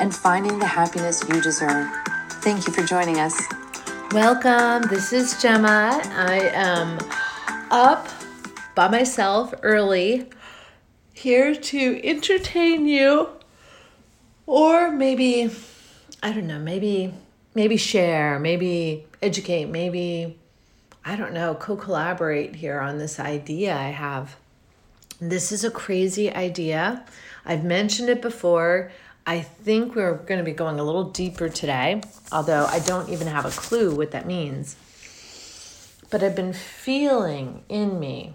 and finding the happiness you deserve. Thank you for joining us. Welcome. This is Gemma. I am up by myself early here to entertain you or maybe I don't know, maybe maybe share, maybe educate, maybe I don't know, co-collaborate here on this idea I have. This is a crazy idea. I've mentioned it before. I think we're going to be going a little deeper today, although I don't even have a clue what that means. But I've been feeling in me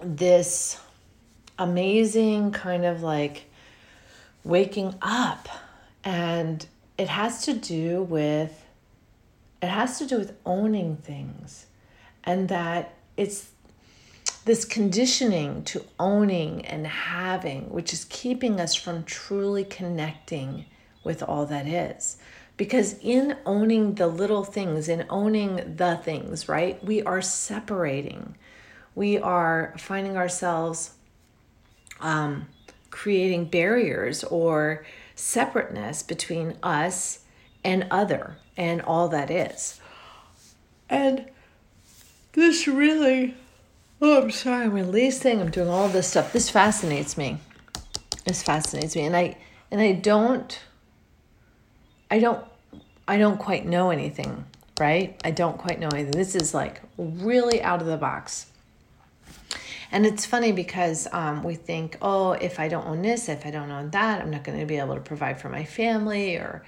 this amazing kind of like waking up and it has to do with it has to do with owning things and that it's this conditioning to owning and having which is keeping us from truly connecting with all that is because in owning the little things in owning the things right we are separating we are finding ourselves um, creating barriers or separateness between us and other and all that is. And this really, oh, I'm sorry, I'm releasing, I'm doing all this stuff. This fascinates me. This fascinates me. And I, and I don't, I don't, I don't quite know anything, right? I don't quite know anything. This is like really out of the box. And it's funny because um, we think, oh, if I don't own this, if I don't own that, I'm not going to be able to provide for my family or.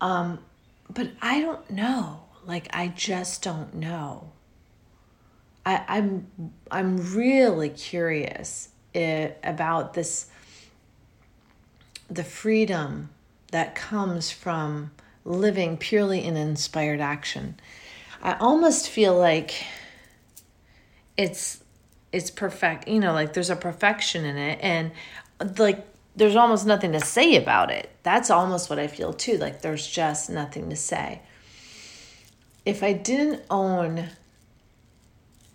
Um, but I don't know. Like I just don't know. I, I'm I'm really curious it, about this. The freedom that comes from living purely in inspired action. I almost feel like it's it's perfect you know like there's a perfection in it and like there's almost nothing to say about it that's almost what i feel too like there's just nothing to say if i didn't own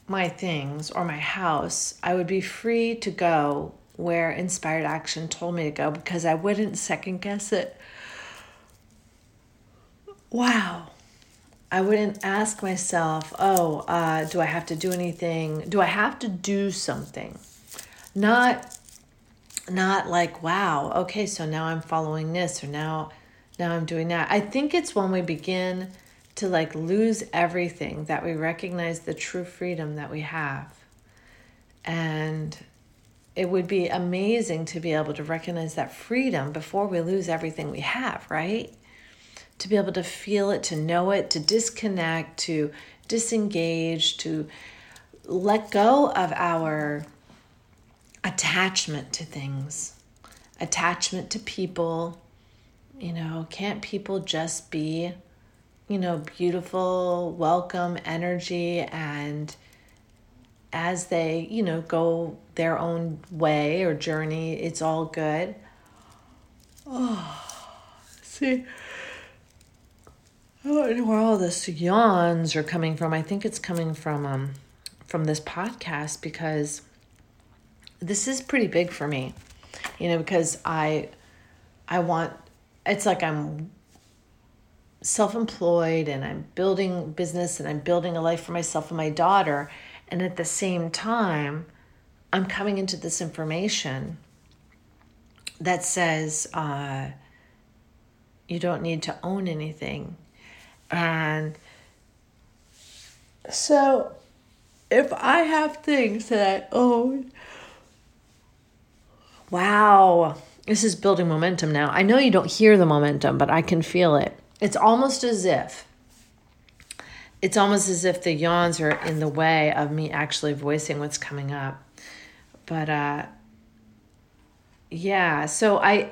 my things or my house i would be free to go where inspired action told me to go because i wouldn't second guess it wow I wouldn't ask myself, oh, uh, do I have to do anything? Do I have to do something? Not, not like, wow, okay, so now I'm following this or now, now I'm doing that. I think it's when we begin to like lose everything that we recognize the true freedom that we have. And it would be amazing to be able to recognize that freedom before we lose everything we have, right? to be able to feel it, to know it, to disconnect, to disengage, to let go of our attachment to things, attachment to people. You know, can't people just be, you know, beautiful, welcome energy and as they, you know, go their own way or journey, it's all good. Oh, see, I don't know where all this yawns are coming from. I think it's coming from um from this podcast because this is pretty big for me. You know, because I I want it's like I'm self-employed and I'm building business and I'm building a life for myself and my daughter and at the same time I'm coming into this information that says uh, you don't need to own anything and so if I have things that I own, wow, this is building momentum now. I know you don't hear the momentum, but I can feel it. It's almost as if it's almost as if the yawns are in the way of me actually voicing what's coming up. But uh yeah, so I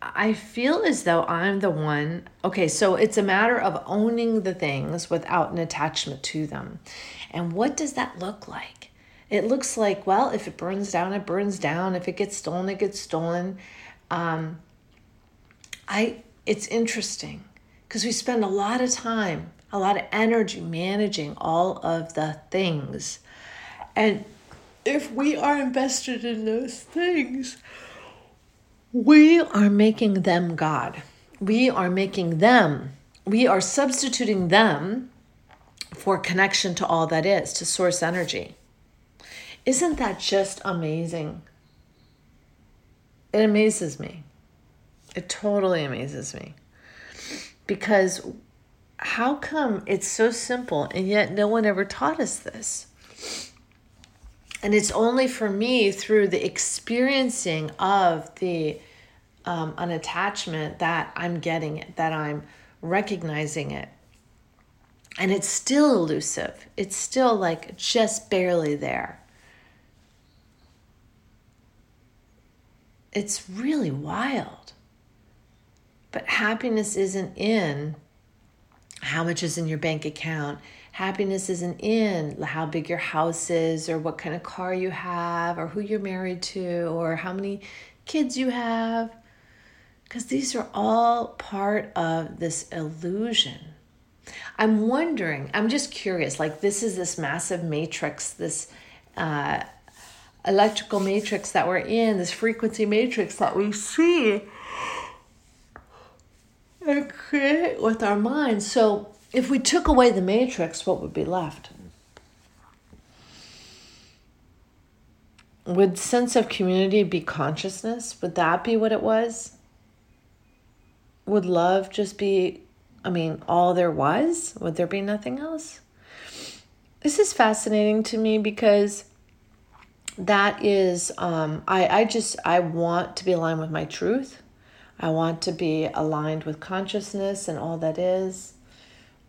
I feel as though I'm the one. Okay, so it's a matter of owning the things without an attachment to them. And what does that look like? It looks like, well, if it burns down, it burns down. If it gets stolen, it gets stolen. Um, I it's interesting because we spend a lot of time, a lot of energy managing all of the things. And if we are invested in those things, we are making them God. We are making them, we are substituting them for connection to all that is, to source energy. Isn't that just amazing? It amazes me. It totally amazes me. Because how come it's so simple and yet no one ever taught us this? and it's only for me through the experiencing of the um, an attachment that i'm getting it that i'm recognizing it and it's still elusive it's still like just barely there it's really wild but happiness isn't in how much is in your bank account. Happiness isn't in how big your house is or what kind of car you have or who you're married to or how many kids you have. Because these are all part of this illusion. I'm wondering i'm just curious like this is this massive matrix this uh, electrical matrix that we're in this frequency matrix that we see create with our minds so if we took away the matrix, what would be left? Would sense of community be consciousness? Would that be what it was? Would love just be, I mean, all there was? Would there be nothing else? This is fascinating to me because that is, um, I, I just, I want to be aligned with my truth. I want to be aligned with consciousness and all that is.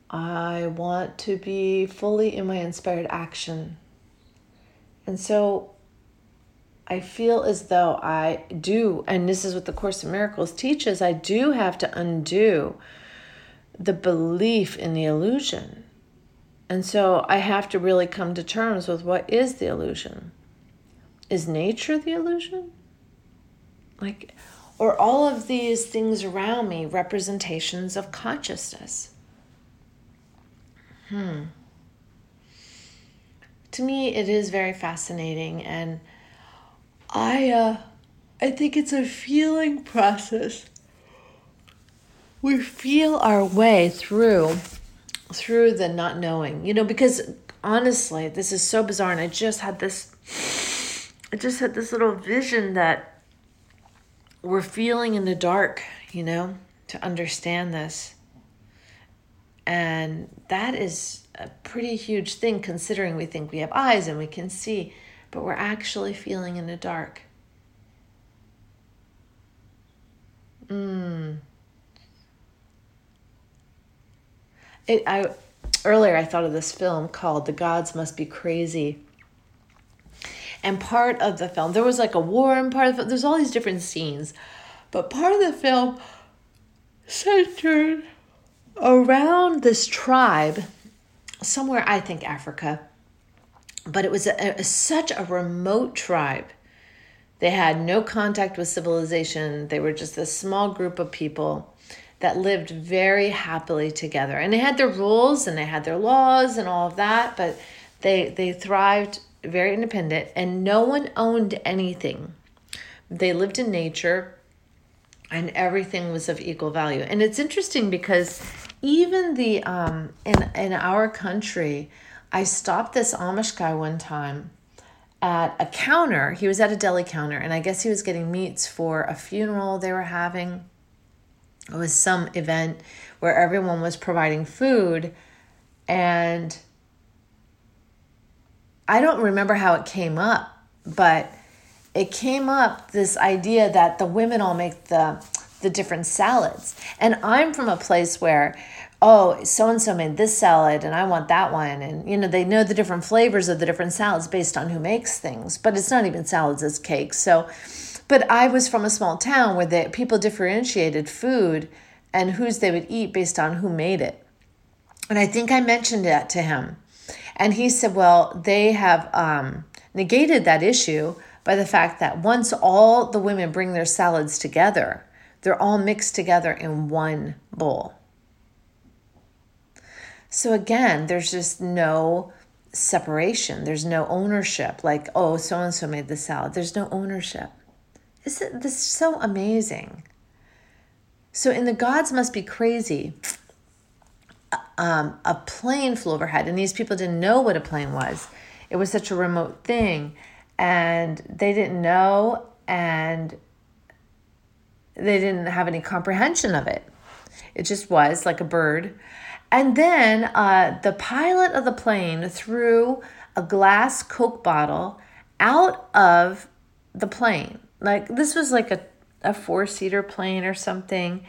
I want to be fully in my inspired action. And so I feel as though I do, and this is what the Course in Miracles teaches, I do have to undo the belief in the illusion. And so I have to really come to terms with what is the illusion? Is nature the illusion? Like, or all of these things around me representations of consciousness? Hmm. To me, it is very fascinating, and I, uh, I think it's a feeling process. We feel our way through, through the not knowing, you know, because honestly, this is so bizarre, and I just had this, I just had this little vision that we're feeling in the dark, you know, to understand this. And that is a pretty huge thing considering we think we have eyes and we can see, but we're actually feeling in the dark. Mm. It, I earlier I thought of this film called The Gods Must Be Crazy. And part of the film, there was like a war and part of the, there's all these different scenes, but part of the film centered around this tribe, somewhere I think Africa, but it was a, a, such a remote tribe. They had no contact with civilization. They were just a small group of people that lived very happily together. And they had their rules and they had their laws and all of that, but they they thrived very independent and no one owned anything. They lived in nature and everything was of equal value. And it's interesting because even the um in in our country, I stopped this Amish guy one time at a counter. He was at a deli counter and I guess he was getting meats for a funeral they were having. It was some event where everyone was providing food and I don't remember how it came up, but it came up this idea that the women all make the the different salads. And I'm from a place where oh, so and so made this salad and I want that one. And, you know, they know the different flavors of the different salads based on who makes things, but it's not even salads, it's cakes. So, But I was from a small town where the people differentiated food and whose they would eat based on who made it. And I think I mentioned that to him. And he said, well, they have um, negated that issue by the fact that once all the women bring their salads together, they're all mixed together in one bowl. So again, there's just no separation. There's no ownership. Like, oh, so and so made the salad. There's no ownership. Isn't this so amazing? So, in the gods must be crazy, um, a plane flew overhead, and these people didn't know what a plane was. It was such a remote thing, and they didn't know, and they didn't have any comprehension of it. It just was like a bird. And then uh, the pilot of the plane threw a glass Coke bottle out of the plane. Like this was like a, a four seater plane or something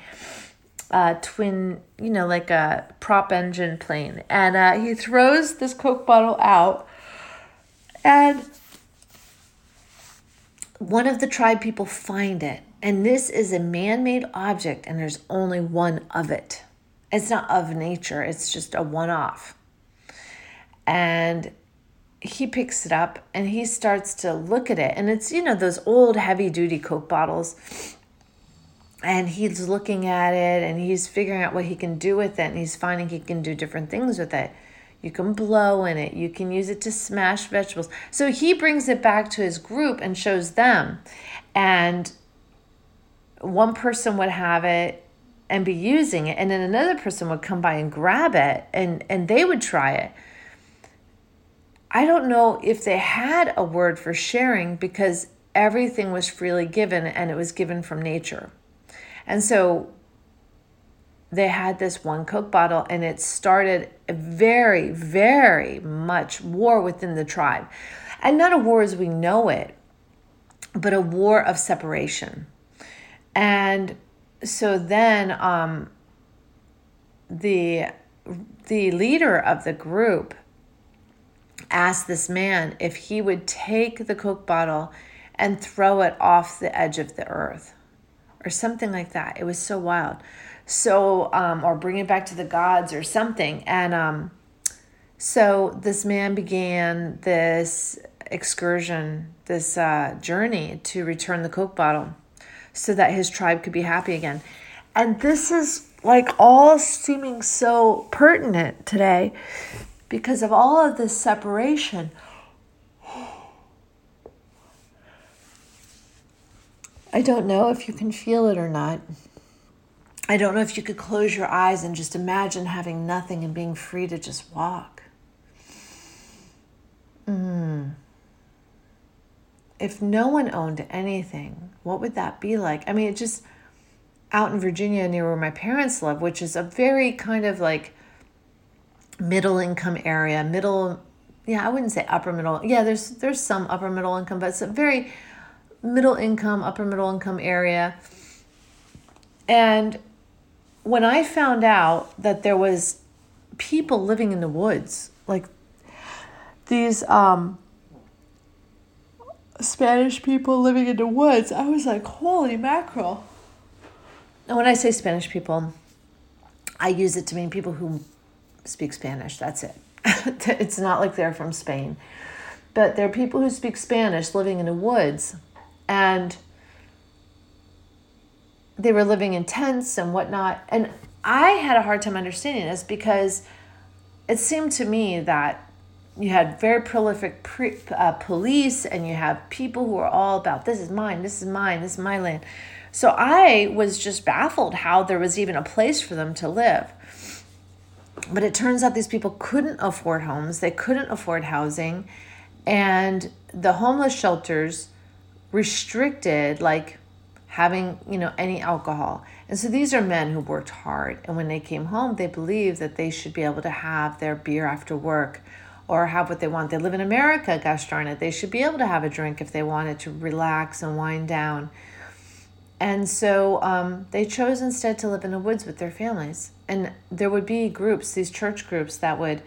uh, twin, you know, like a prop engine plane. And uh, he throws this Coke bottle out, and one of the tribe people find it. And this is a man made object, and there's only one of it. It's not of nature, it's just a one off. And he picks it up and he starts to look at it. And it's, you know, those old heavy duty Coke bottles and he's looking at it and he's figuring out what he can do with it and he's finding he can do different things with it. You can blow in it. You can use it to smash vegetables. So he brings it back to his group and shows them. And one person would have it and be using it and then another person would come by and grab it and and they would try it. I don't know if they had a word for sharing because everything was freely given and it was given from nature and so they had this one Coke bottle, and it started a very, very much war within the tribe. And not a war as we know it, but a war of separation. And so then um, the the leader of the group asked this man if he would take the Coke bottle and throw it off the edge of the earth or something like that. It was so wild. So, um, or bring it back to the gods or something. And um, so this man began this excursion, this uh, journey to return the Coke bottle so that his tribe could be happy again. And this is like all seeming so pertinent today because of all of this separation I don't know if you can feel it or not. I don't know if you could close your eyes and just imagine having nothing and being free to just walk. Mm. If no one owned anything, what would that be like? I mean, it just out in Virginia near where my parents live, which is a very kind of like middle income area, middle yeah, I wouldn't say upper middle. Yeah, there's there's some upper middle income, but it's a very middle income, upper middle income area. And when I found out that there was people living in the woods, like these um, Spanish people living in the woods, I was like, holy mackerel. And when I say Spanish people, I use it to mean people who speak Spanish. That's it. it's not like they're from Spain. But there are people who speak Spanish living in the woods and they were living in tents and whatnot. And I had a hard time understanding this because it seemed to me that you had very prolific pre, uh, police and you have people who are all about this is mine, this is mine, this is my land. So I was just baffled how there was even a place for them to live. But it turns out these people couldn't afford homes, they couldn't afford housing, and the homeless shelters restricted like having you know any alcohol. And so these are men who worked hard and when they came home they believed that they should be able to have their beer after work or have what they want. They live in america gosh darn it. They should be able to have a drink if they wanted to relax and wind down. And so um, they chose instead to live in the woods with their families. And there would be groups these church groups that would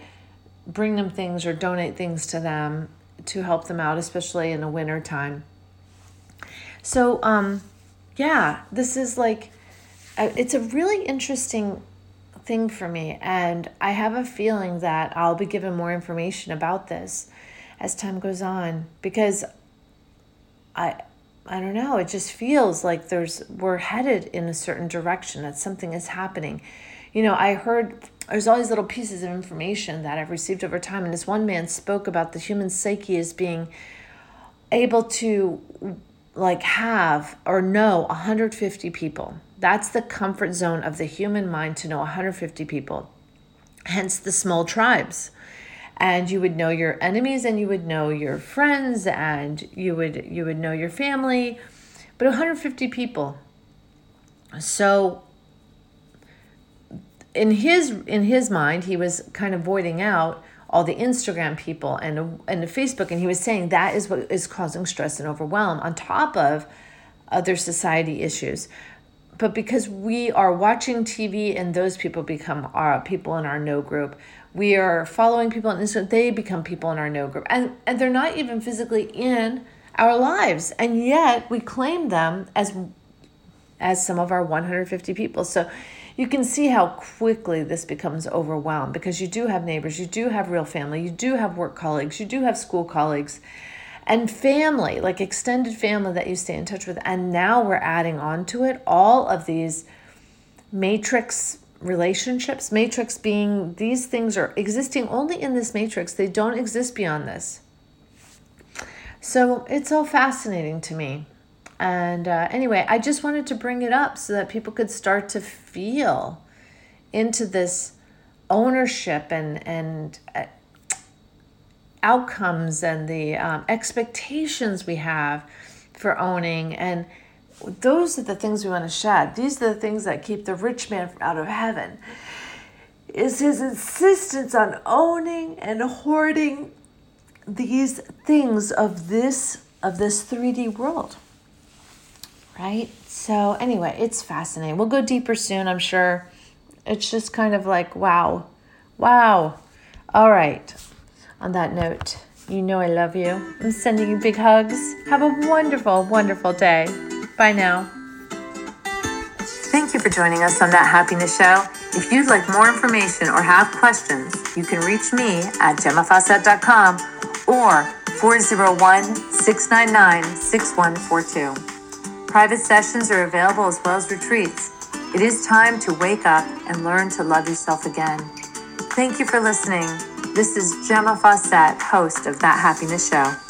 bring them things or donate things to them to help them out especially in the winter time So, um, yeah, this is like, it's a really interesting thing for me. And I have a feeling that I'll be given more information about this as time goes on because I, I don't know, it just feels like there's, we're headed in a certain direction, that something is happening. You know, I heard there's all these little pieces of information that I've received over time. And this one man spoke about the human psyche as being able to like have or know 150 people. That's the comfort zone of the human mind to know 150 people. Hence the small tribes. And you would know your enemies and you would know your friends and you would you would know your family, but 150 people. So in his in his mind, he was kind of voiding out all the Instagram people and and the Facebook, and he was saying that is what is causing stress and overwhelm on top of other society issues. But because we are watching TV and those people become our people in our no group, we are following people on Instagram, they become people in our no group. And and they're not even physically in our lives. And yet we claim them as as some of our 150 people. So you can see how quickly this becomes overwhelmed because you do have neighbors, you do have real family, you do have work colleagues, you do have school colleagues, and family, like extended family that you stay in touch with. And now we're adding on to it all of these matrix relationships. Matrix being these things are existing only in this matrix, they don't exist beyond this. So it's all fascinating to me. And uh, anyway, I just wanted to bring it up so that people could start to feel into this ownership and and uh, outcomes and the um, expectations we have for owning. And those are the things we want to shed. These are the things that keep the rich man out of heaven is his insistence on owning and hoarding these things of this of this 3D world right? So, anyway, it's fascinating. We'll go deeper soon, I'm sure. It's just kind of like, wow, wow. All right. On that note, you know I love you. I'm sending you big hugs. Have a wonderful, wonderful day. Bye now. Thank you for joining us on That Happiness Show. If you'd like more information or have questions, you can reach me at gemmafawcett.com or 401 699 6142. Private sessions are available as well as retreats. It is time to wake up and learn to love yourself again. Thank you for listening. This is Gemma Fawcett, host of That Happiness Show.